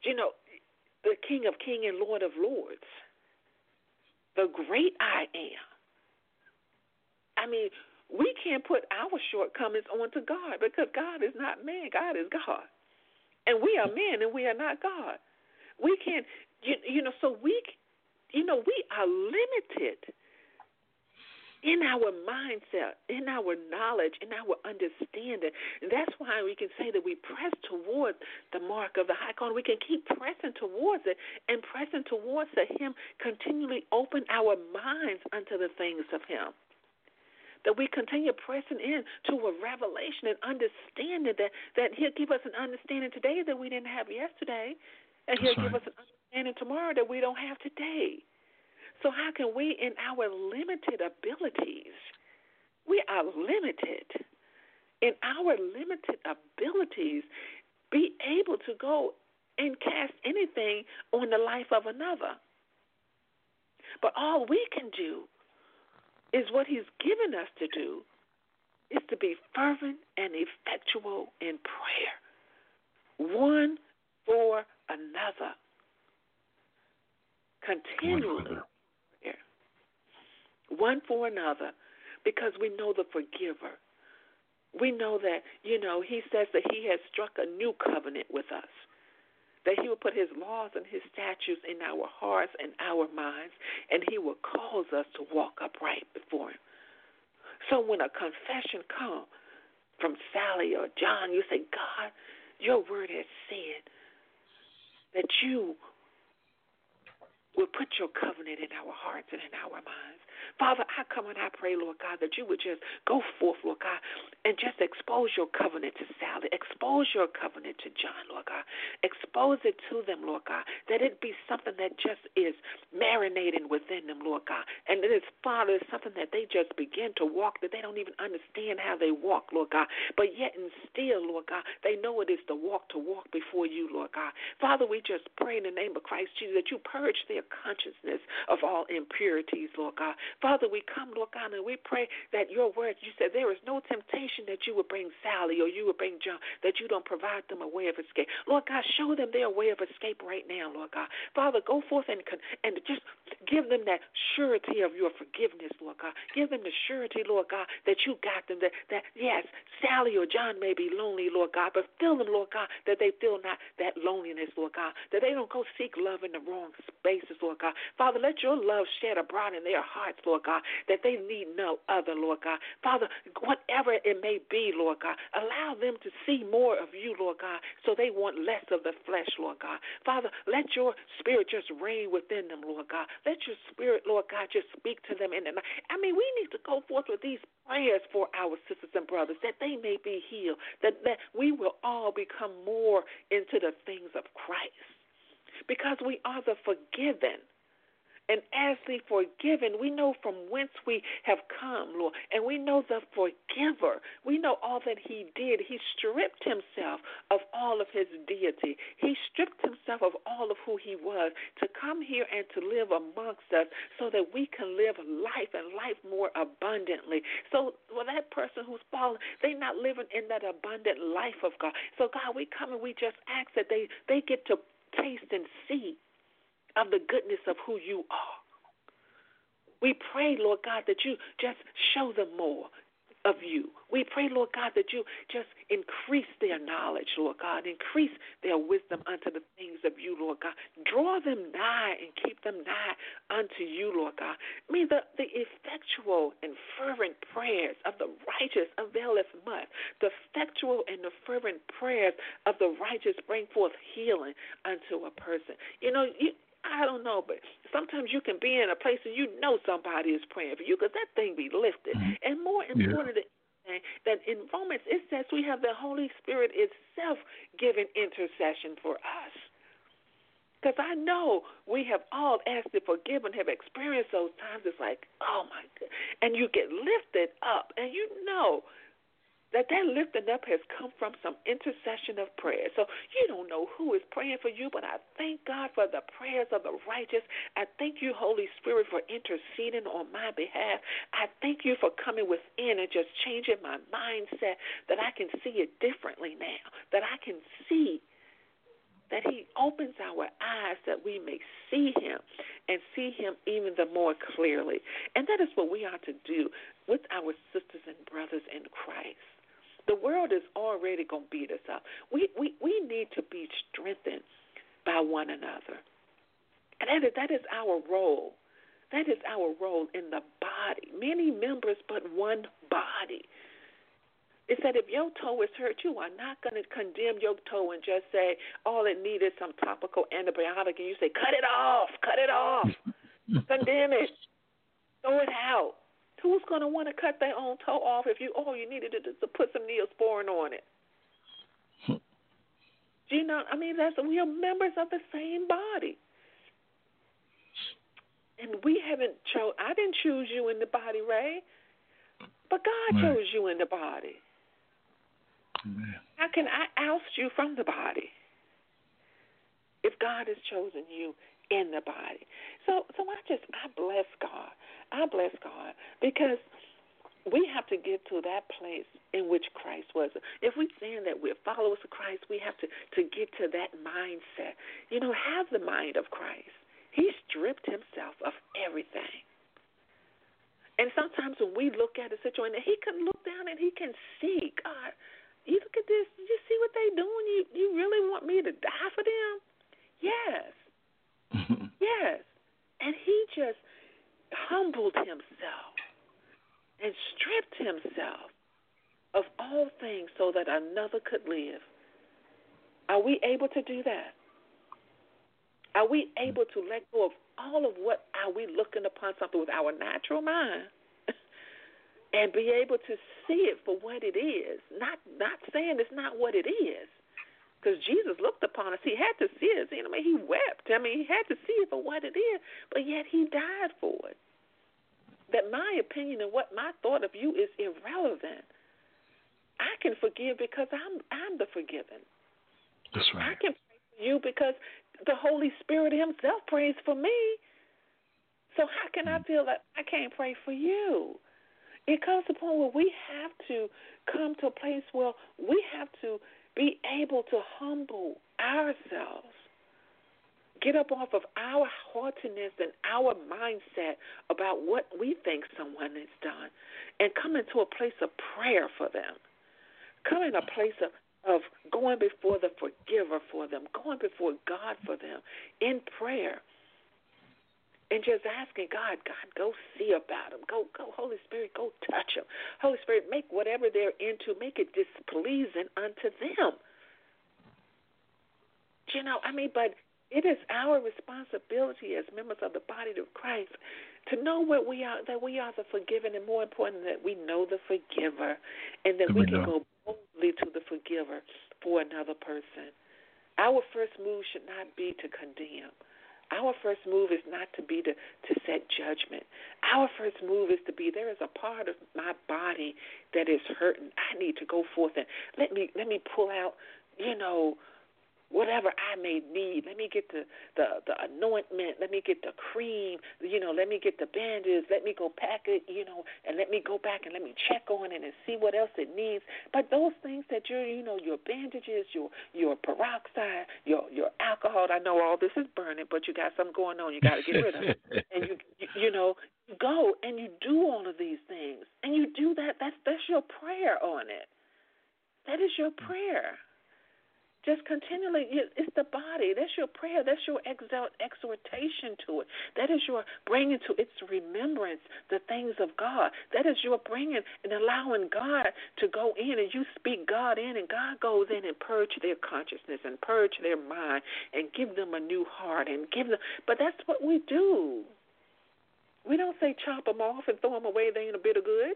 You know, the King of Kings and Lord of Lords, the great I am. I mean, we can't put our shortcomings onto God because God is not man, God is God. And we are mm. men and we are not God. We can't, you, you know, so we you know, we are limited in our mindset, in our knowledge, in our understanding. And that's why we can say that we press towards the mark of the high calling. We can keep pressing towards it and pressing towards it. Him continually open our minds unto the things of Him. That we continue pressing in to a revelation and understanding that, that He'll give us an understanding today that we didn't have yesterday. And He'll give us an understanding tomorrow that we don't have today. So, how can we, in our limited abilities, we are limited, in our limited abilities, be able to go and cast anything on the life of another? But all we can do is what He's given us to do is to be fervent and effectual in prayer, one for another, continually one for another because we know the forgiver. We know that, you know, he says that he has struck a new covenant with us, that he will put his laws and his statutes in our hearts and our minds, and he will cause us to walk upright before him. So when a confession comes from Sally or John, you say, God, your word has said that you will put your covenant in our hearts and in our minds. Father, I come and I pray, Lord God, that you would just go forth, Lord God, and just expose your covenant to Sally, expose your covenant to John, Lord God, expose it to them, Lord God, that it be something that just is marinating within them, Lord God, and that it's, Father, it's something that they just begin to walk, that they don't even understand how they walk, Lord God, but yet and still, Lord God, they know it is the walk to walk before you, Lord God. Father, we just pray in the name of Christ Jesus that you purge their consciousness of all impurities, Lord God. Father, we come, Lord God, and we pray that your word, you said there is no temptation that you would bring Sally or you would bring John, that you don't provide them a way of escape. Lord God, show them their way of escape right now, Lord God. Father, go forth and, and just give them that surety of your forgiveness, Lord God. Give them the surety, Lord God, that you got them, that, that yes, Sally or John may be lonely, Lord God, but fill them, Lord God, that they feel not that loneliness, Lord God, that they don't go seek love in the wrong spaces, Lord God. Father, let your love shed abroad in their hearts, Lord God, that they need no other, Lord God. Father, whatever it may be, Lord God, allow them to see more of you, Lord God, so they want less of the flesh, Lord God. Father, let your spirit just reign within them, Lord God. Let your spirit, Lord God, just speak to them in the night. I mean, we need to go forth with these prayers for our sisters and brothers that they may be healed, that, that we will all become more into the things of Christ because we are the forgiven. And as the forgiven, we know from whence we have come, Lord. And we know the forgiver. We know all that he did. He stripped himself of all of his deity. He stripped himself of all of who he was to come here and to live amongst us so that we can live life and life more abundantly. So for that person who's fallen, they're not living in that abundant life of God. So God, we come and we just ask that they, they get to taste and see of the goodness of who you are. We pray, Lord God, that you just show them more of you. We pray, Lord God, that you just increase their knowledge, Lord God, increase their wisdom unto the things of you, Lord God. Draw them nigh and keep them nigh unto you, Lord God. May the, the effectual and fervent prayers of the righteous availeth much. The effectual and the fervent prayers of the righteous bring forth healing unto a person. You know, you, I don't know, but sometimes you can be in a place and you know somebody is praying for you because that thing be lifted. Mm-hmm. And more important yeah. than that in Romans it says we have the Holy Spirit itself giving intercession for us. Because I know we have all asked to forgive and have experienced those times. It's like, oh my God. And you get lifted up and you know that that lifting up has come from some intercession of prayer. So you don't know who is praying for you, but I thank God for the prayers of the righteous. I thank you, Holy Spirit, for interceding on my behalf. I thank you for coming within and just changing my mindset that I can see it differently now, that I can see that He opens our eyes that we may see Him and see Him even the more clearly. And that is what we are to do with our sisters and brothers in Christ. The world is already going to beat us up. We, we, we need to be strengthened by one another. And that is, that is our role. That is our role in the body. Many members, but one body. It said if your toe is hurt, you are not going to condemn your toe and just say all it needs is some topical antibiotic, and you say cut it off, cut it off, condemn it, throw it out. Who's going to want to cut their own toe off if you all you needed to, to put some neosporin on it? Do you know? I mean, that's we are members of the same body, and we haven't chose. I didn't choose you in the body, Ray, but God right. chose you in the body. Amen. How can I oust you from the body if God has chosen you in the body? So, so I just I bless God I bless God because we have to get to that place in which Christ was. If we saying that we're followers of Christ, we have to to get to that mindset. You know, have the mind of Christ. He stripped himself of everything. And sometimes when we look at a situation, he can look down and he can see, God, you look at this, you see what they doing? You you really want me to die for them? Yes. yes. And he just humbled himself and stripped himself of all things so that another could live. Are we able to do that? Are we able to let go of all of what are we looking upon something with our natural mind and be able to see it for what it is? Not not saying it's not what it is. Because Jesus looked upon us. He had to see it. I mean, he wept. I mean, he had to see it for what it is, but yet he died for it. That my opinion and what my thought of you is irrelevant. I can forgive because I'm I'm the forgiven. That's right. I can pray for you because the Holy Spirit Himself prays for me. So how can I mm. feel that I can't pray for you? It comes to a point where we have to come to a place where we have to be able to humble ourselves get up off of our haughtiness and our mindset about what we think someone has done and come into a place of prayer for them. Come in a place of, of going before the forgiver for them, going before God for them in prayer. And just asking God, God, go see about them. Go, go, Holy Spirit, go touch them. Holy Spirit, make whatever they're into, make it displeasing unto them. You know, I mean, but it is our responsibility as members of the body of Christ to know what we are, that we are the forgiven, and more important, that we know the forgiver, and that we, we can go boldly to the forgiver for another person. Our first move should not be to condemn. Our first move is not to be to, to set judgment. Our first move is to be there is a part of my body that is hurting. I need to go forth and let me let me pull out, you know, whatever I may need. Let me get the, the the anointment. Let me get the cream. You know, let me get the bandages. Let me go pack it. You know, and let me go back and let me check on it and see what else it needs. But those things that you're, you know, your bandages, your your peroxide, your your alcohol. I know all this is burning, but you got something going on. You got to get rid of it. and you, you you know go and you do all of these things and you do that. That's that's your prayer on it. That is your prayer. Just continually, it's the body. That's your prayer. That's your exhortation to it. That is your bringing to its remembrance the things of God. That is your bringing and allowing God to go in, and you speak God in, and God goes in and purge their consciousness and purge their mind and give them a new heart and give them. But that's what we do. We don't say chop them off and throw them away. They ain't a bit of good.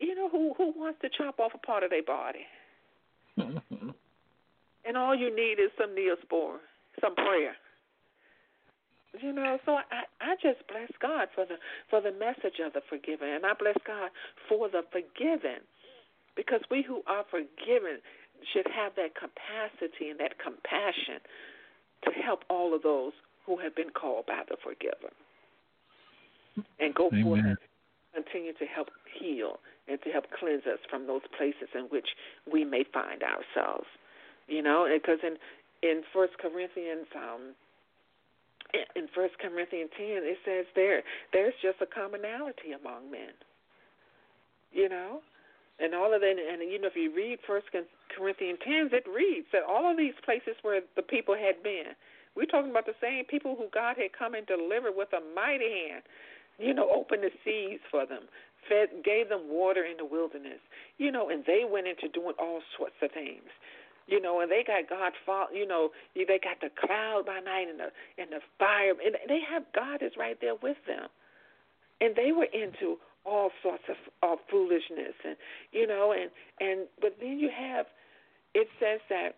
You know who who wants to chop off a part of their body? And all you need is some neosporin, some prayer. You know, so I I just bless God for the for the message of the forgiven, and I bless God for the forgiven, because we who are forgiven should have that capacity and that compassion to help all of those who have been called by the forgiver, and go Amen. forth and continue to help heal and to help cleanse us from those places in which we may find ourselves. You know, because in in First Corinthians, um, in First Corinthians ten, it says there there's just a commonality among men. You know, and all of that, and you know, if you read First Corinthians ten, it reads that all of these places where the people had been, we're talking about the same people who God had come and delivered with a mighty hand. You know, opened the seas for them, fed, gave them water in the wilderness. You know, and they went into doing all sorts of things you know, and they got God, you know, they got the cloud by night and the and the fire, and they have God is right there with them, and they were into all sorts of, of foolishness, and you know, and and but then you have, it says that,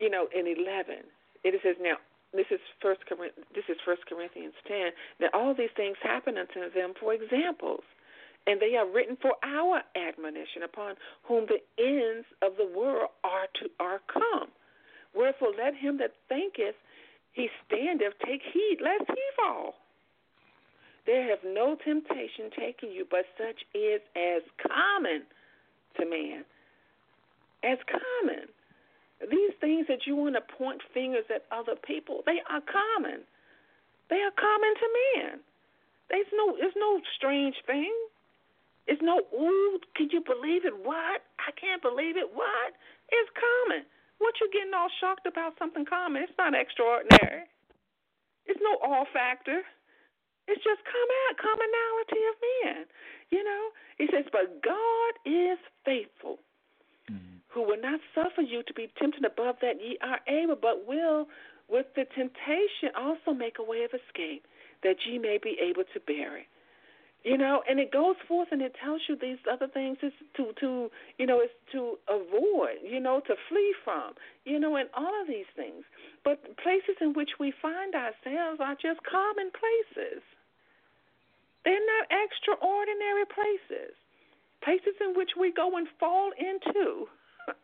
you know, in eleven, it says now this is first this is First Corinthians ten. Now all these things happen unto them for examples, and they are written for our admonition, upon whom the ends of the world are to are come. Wherefore let him that thinketh he standeth take heed lest he fall. There have no temptation taken you, but such is as common to man. As common. These things that you want to point fingers at other people, they are common. They are common to man. There's no, there's no strange thing. It's no, ooh, can you believe it? What? I can't believe it. What? It's common. What you getting all shocked about something common? It's not extraordinary. It's no all factor. It's just common commonality of men. You know? He says, But God is faithful, mm-hmm. who will not suffer you to be tempted above that ye are able, but will with the temptation also make a way of escape, that ye may be able to bear it. You know, and it goes forth and it tells you these other things is to to you know, is to avoid, you know, to flee from, you know, and all of these things. But places in which we find ourselves are just common places. They're not extraordinary places. Places in which we go and fall into.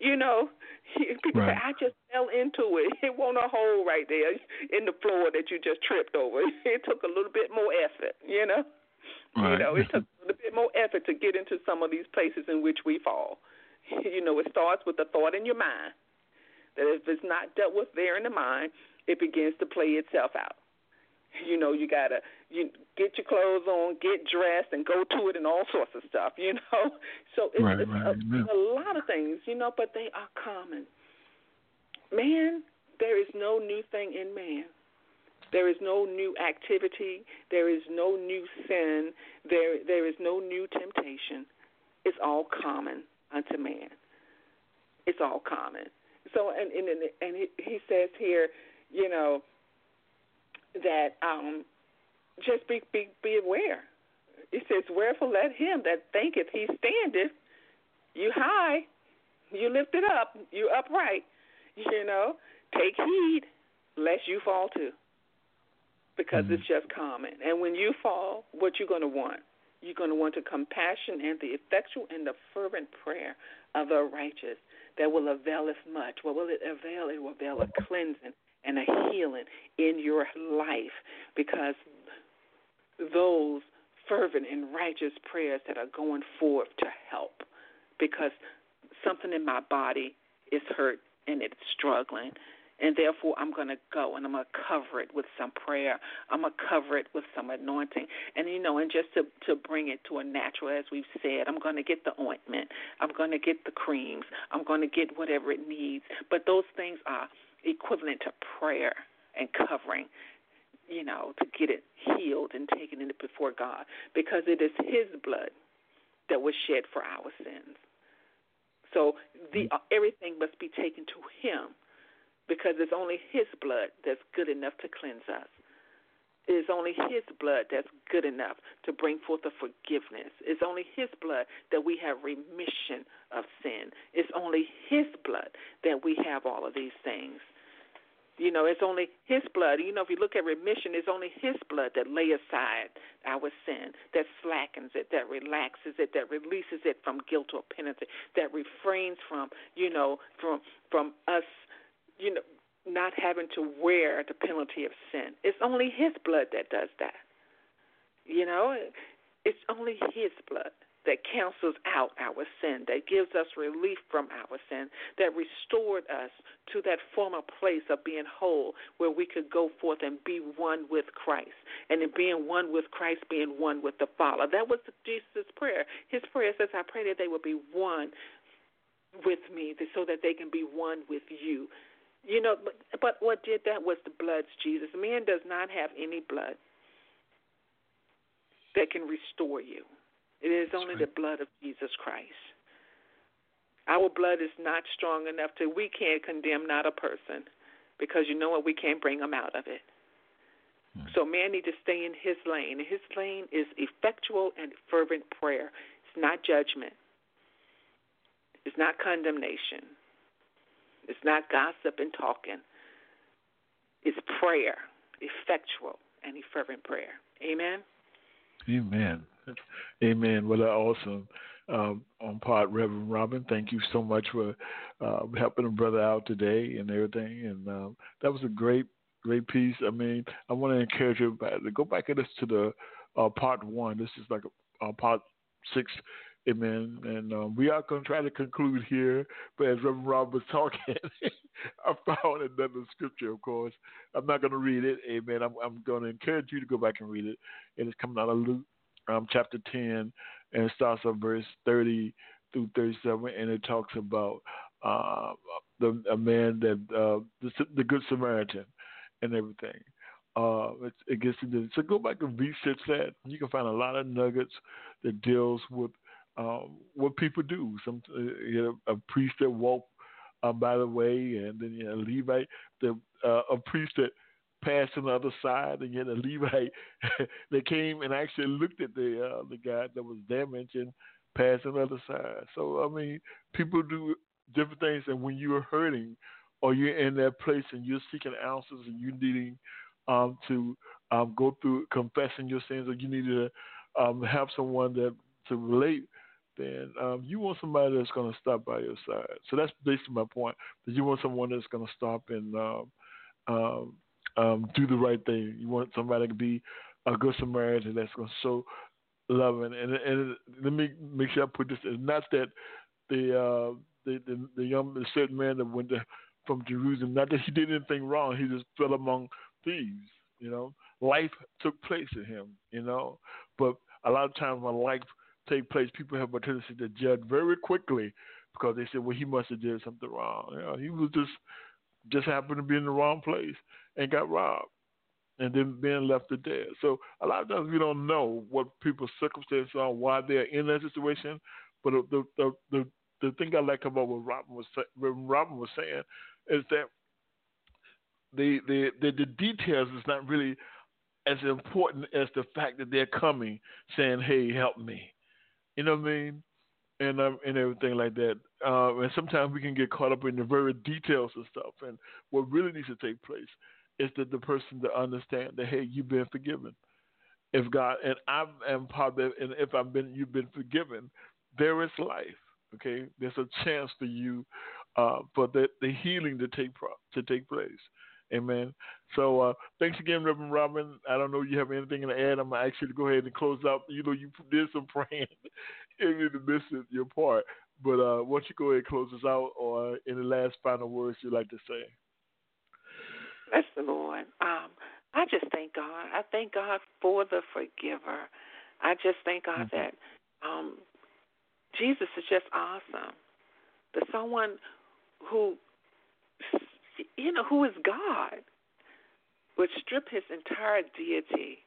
You know, people right. say, I just fell into it. It wasn't a hole right there in the floor that you just tripped over. It took a little bit more effort, you know. Right. You know, it took a bit more effort to get into some of these places in which we fall. You know, it starts with the thought in your mind that if it's not dealt with there in the mind, it begins to play itself out. You know, you gotta you get your clothes on, get dressed, and go to it, and all sorts of stuff. You know, so it's, right, it's right, a, a lot of things. You know, but they are common. Man, there is no new thing in man. There is no new activity. There is no new sin. There there is no new temptation. It's all common unto man. It's all common. So and and and he, he says here, you know, that um, just be be be aware. It says, "Wherefore let him that thinketh he standeth, you high, you lifted up, you upright. You know, take heed lest you fall too, because mm-hmm. it's just common. And when you fall, what you're going to want? You're going to want the compassion and the effectual and the fervent prayer of the righteous that will avail us much. What will it avail? It will avail a cleansing and a healing in your life because those fervent and righteous prayers that are going forth to help because something in my body is hurt and it's struggling and therefore I'm going to go and I'm going to cover it with some prayer. I'm going to cover it with some anointing. And, you know, and just to, to bring it to a natural, as we've said, I'm going to get the ointment. I'm going to get the creams. I'm going to get whatever it needs. But those things are equivalent to prayer and covering, you know, to get it healed and taken into before God because it is His blood that was shed for our sins. So the mm-hmm. everything must be taken to Him because it's only His blood that's good enough to cleanse us. It is only His blood that's good enough to bring forth a forgiveness. It's only His blood that we have remission of sin. It's only His blood that we have all of these things. You know, it's only His blood. You know, if you look at remission, it's only His blood that lay aside our sin, that slackens it, that relaxes it, that releases it from guilt or penalty, that refrains from, you know, from from us you know, not having to wear the penalty of sin. It's only His blood that does that. You know, it's only His blood that cancels out our sin, that gives us relief from our sin, that restored us to that former place of being whole, where we could go forth and be one with Christ. And in being one with Christ, being one with the Father. That was Jesus' prayer. His prayer says, I pray that they will be one with me so that they can be one with you. You know, but, but what did that was the blood, Jesus. Man does not have any blood that can restore you. It is only right. the blood of Jesus Christ. Our blood is not strong enough to, we can't condemn not a person because you know what? We can't bring them out of it. Hmm. So man need to stay in his lane. His lane is effectual and fervent prayer. It's not judgment. It's not condemnation. It's not gossip and talking. It's prayer, effectual and fervent prayer. Amen. Amen. Amen. What an awesome um, on part, Reverend Robyn. Thank you so much for uh, helping a brother out today and everything. And um, that was a great, great piece. I mean, I want to encourage everybody to go back and listen to the uh, part one. This is like a, a part six Amen. And um, we are going to try to conclude here. But as Reverend Rob was talking, I found another scripture, of course. I'm not going to read it. Amen. I'm, I'm, going to encourage you to go back and read it. And it's coming out of Luke um, chapter 10, and it starts at verse 30 through 37. And it talks about uh, the a man that, uh, the, the Good Samaritan and everything. Uh, it, it gets into so go back and research that. You can find a lot of nuggets that deals with uh, what people do. Some uh, you know, a priest that walked uh, by the way, and then you know, Levite, the uh, a priest that passed on the other side, and yet a Levite that came and actually looked at the uh, the guy that was damaged and passed on the other side. So I mean, people do different things, and when you're hurting or you're in that place and you're seeking answers and you're needing um, to um, go through confessing your sins, or you need to um, have someone that to relate um, you want somebody that's going to stop by your side. So that's basically my point. That you want someone that's going to stop and um, um, um, do the right thing. You want somebody to be a good Samaritan that's going to show love. And, and, and let me make sure I put this. It's not that the uh, the, the the young the certain man that went to, from Jerusalem. Not that he did anything wrong. He just fell among thieves. You know, life took place in him. You know, but a lot of times when life take place, people have a tendency to judge very quickly because they say, "Well, he must have did something wrong." You know, he was just just happened to be in the wrong place and got robbed, and then being left to dead. So a lot of times we don't know what people's circumstances are, why they're in that situation. But the the the, the thing I like about what Robyn was Robyn was saying is that the the the, the details is not really as important as the fact that they're coming saying, "Hey, help me." You know what I mean? And um, and everything like that. Uh, and sometimes we can get caught up in the very details of stuff. And what really needs to take place is that the person to understand that hey, you've been forgiven. If God and I am it, and if I've been you've been forgiven, there is life. Okay, there's a chance for you uh, for the, the healing to take pro- to take place. Amen. So uh, thanks again, Reverend Robyn. I don't know if you have anything to add. I'm gonna ask you to go ahead and close out. You know, you did some praying in the midst of your part, but uh, why don't you go ahead and close us out, or any last final words you'd like to say? Bless the Lord. Um, I just thank God. I thank God for the forgiver. I just thank God mm-hmm. that um, Jesus is just awesome. That someone who you know, who is God, would strip his entire deity,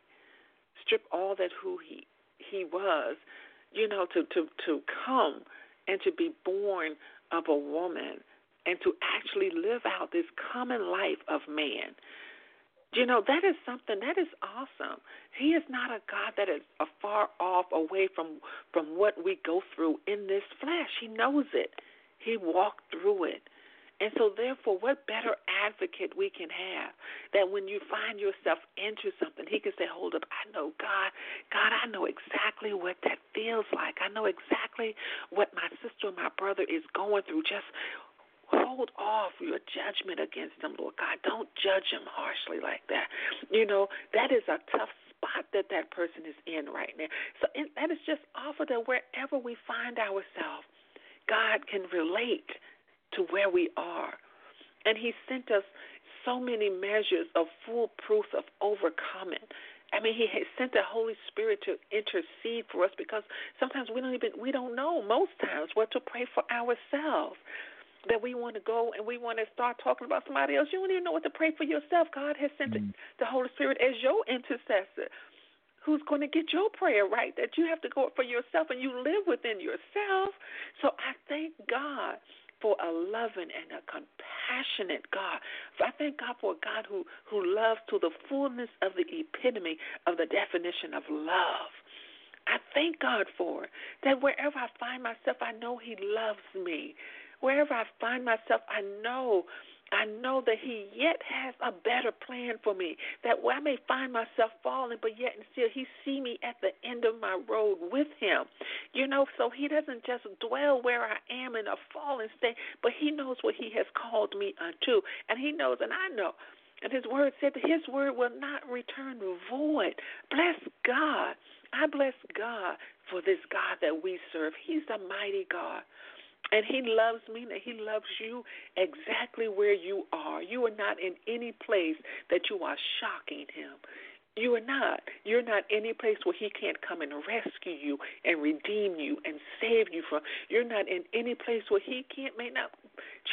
strip all that who he he was, you know, to to to come and to be born of a woman and to actually live out this common life of man. You know, that is something that is awesome. He is not a God that is far off away from from what we go through in this flesh. He knows it. He walked through it. And so, therefore, what better advocate we can have that when you find yourself into something, he can say, Hold up, I know God. God, I know exactly what that feels like. I know exactly what my sister or my brother is going through. Just hold off your judgment against them, Lord God. Don't judge them harshly like that. You know, that is a tough spot that that person is in right now. So that is just offer that wherever we find ourselves, God can relate to where we are. And He sent us so many measures of full proof of overcoming. I mean, He has sent the Holy Spirit to intercede for us because sometimes we don't even we don't know most times what to pray for ourselves. That we want to go and we want to start talking about somebody else. You don't even know what to pray for yourself. God has sent mm-hmm. the Holy Spirit as your intercessor who's going to get your prayer right that you have to go for yourself and you live within yourself. So I thank God for a loving and a compassionate God. I thank God for a God who, who loves to the fullness of the epitome of the definition of love. I thank God for. That wherever I find myself, I know He loves me. Wherever I find myself, I know I know that He yet has a better plan for me. That I may find myself falling, but yet and still He see me at the end of my road with Him. You know, so He doesn't just dwell where I am in a fallen state, but He knows what He has called me unto, and He knows, and I know. And His Word said that His Word will not return void. Bless God. I bless God for this God that we serve. He's a mighty God. And he loves me and he loves you exactly where you are. You are not in any place that you are shocking him. You are not. You're not any place where he can't come and rescue you and redeem you and save you from. You're not in any place where he can't may not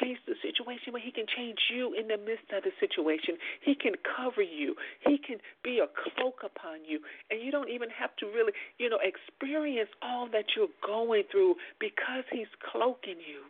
change the situation, but he can change you in the midst of the situation. He can cover you. He can be a cloak upon you. And you don't even have to really, you know, experience all that you're going through because he's cloaking you.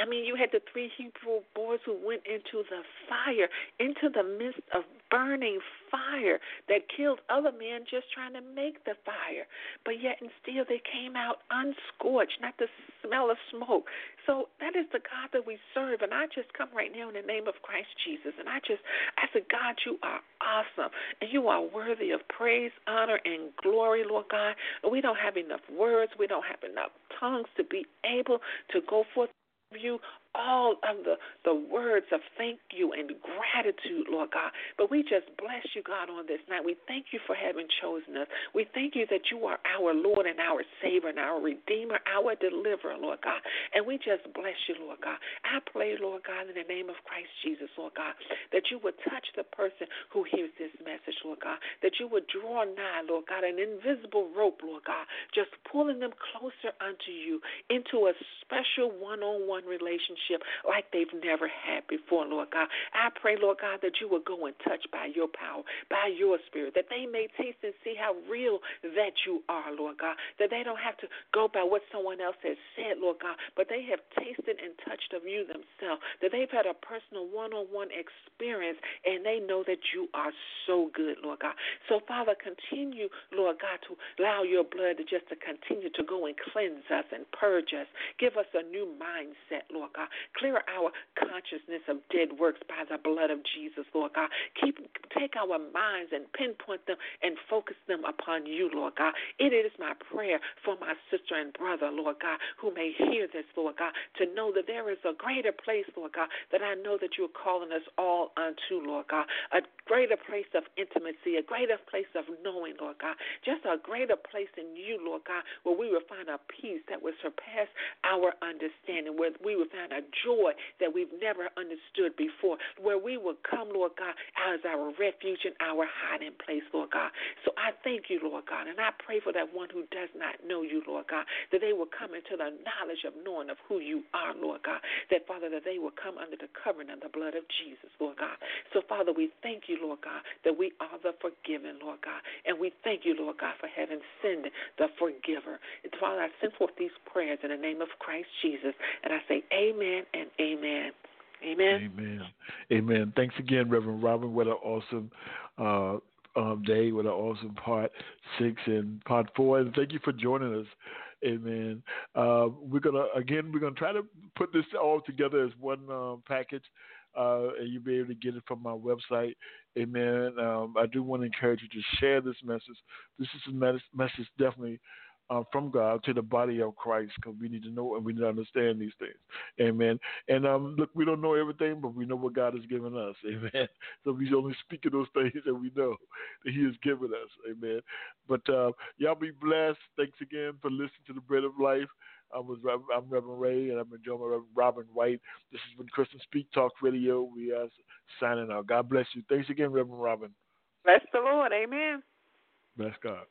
I mean, you had the three Hebrew boys who went into the fire, into the midst of burning fire that killed other men just trying to make the fire. But yet and still they came out unscorched, not the smell of smoke. So that is the God that we serve. And I just come right now in the name of Christ Jesus. And I just, I said, God, you are awesome. And you are worthy of praise, honor, and glory, Lord God. We don't have enough words. We don't have enough tongues to be able to go forth you all of the, the words of thank you and gratitude, Lord God. But we just bless you, God, on this night. We thank you for having chosen us. We thank you that you are our Lord and our Savior and our Redeemer, our Deliverer, Lord God. And we just bless you, Lord God. I pray, Lord God, in the name of Christ Jesus, Lord God, that you would touch the person who hears this message, Lord God, that you would draw nigh, Lord God, an invisible rope, Lord God, just pulling them closer unto you into a special one on one relationship relationship like they've never had before, Lord God. I pray, Lord God, that you will go and touch by your power, by your spirit, that they may taste and see how real that you are, Lord God, that they don't have to go by what someone else has said, Lord God, but they have tasted and touched of you themselves, that they've had a personal one on one experience and they know that you are so good, Lord God. So, Father, continue, Lord God, to allow your blood to just to continue to go and cleanse us and purge us. Give us a new mindset, Lord God. Clear our consciousness of dead works by the blood of Jesus, Lord God. Keep take our minds and pinpoint them and focus them upon you, Lord God. It is my prayer for my sister and brother, Lord God, who may hear this, Lord God, to know that there is a greater place, Lord God, that I know that you're calling us all unto, Lord God. A greater place of intimacy, a greater place of knowing, Lord God. Just a greater place in you, Lord God, where we will find a peace that will surpass our understanding, where we will find a joy that we've never understood before, where we will come, Lord God, as our refuge and our hiding place, Lord God. So I thank you, Lord God, and I pray for that one who does not know you, Lord God, that they will come into the knowledge of knowing of who you are, Lord God. That, Father, that they will come under the covering of the blood of Jesus, Lord God. So, Father, we thank you, Lord God, that we are the forgiven, Lord God. And we thank you, Lord God, for having sent the forgiver. And, Father, I send forth these prayers in the name of Christ Jesus. And I say, Amen and amen. Amen. Amen. Amen. Thanks again, Reverend Robyn. What an awesome uh, um, day. What an awesome part six and part four. And thank you for joining us. Amen. Uh, we're gonna again. We're gonna try to put this all together as one um, package, uh, and you'll be able to get it from my website. Amen. Um, I do want to encourage you to share this message. This is a message definitely uh, from God to the body of Christ because we need to know and we need to understand these things. Amen. And um, look, we don't know everything, but we know what God has given us. Amen. So we only speak of those things that we know that He has given us. Amen. But uh, y'all be blessed. Thanks again for listening to the Bread of Life. I was I'm Reverend Ray, and I'm joined by Reverend Robyn White. This is when Christian Speak Talk Radio. We are signing out. God bless you. Thanks again, Reverend Robyn. Bless the Lord. Amen. Bless God.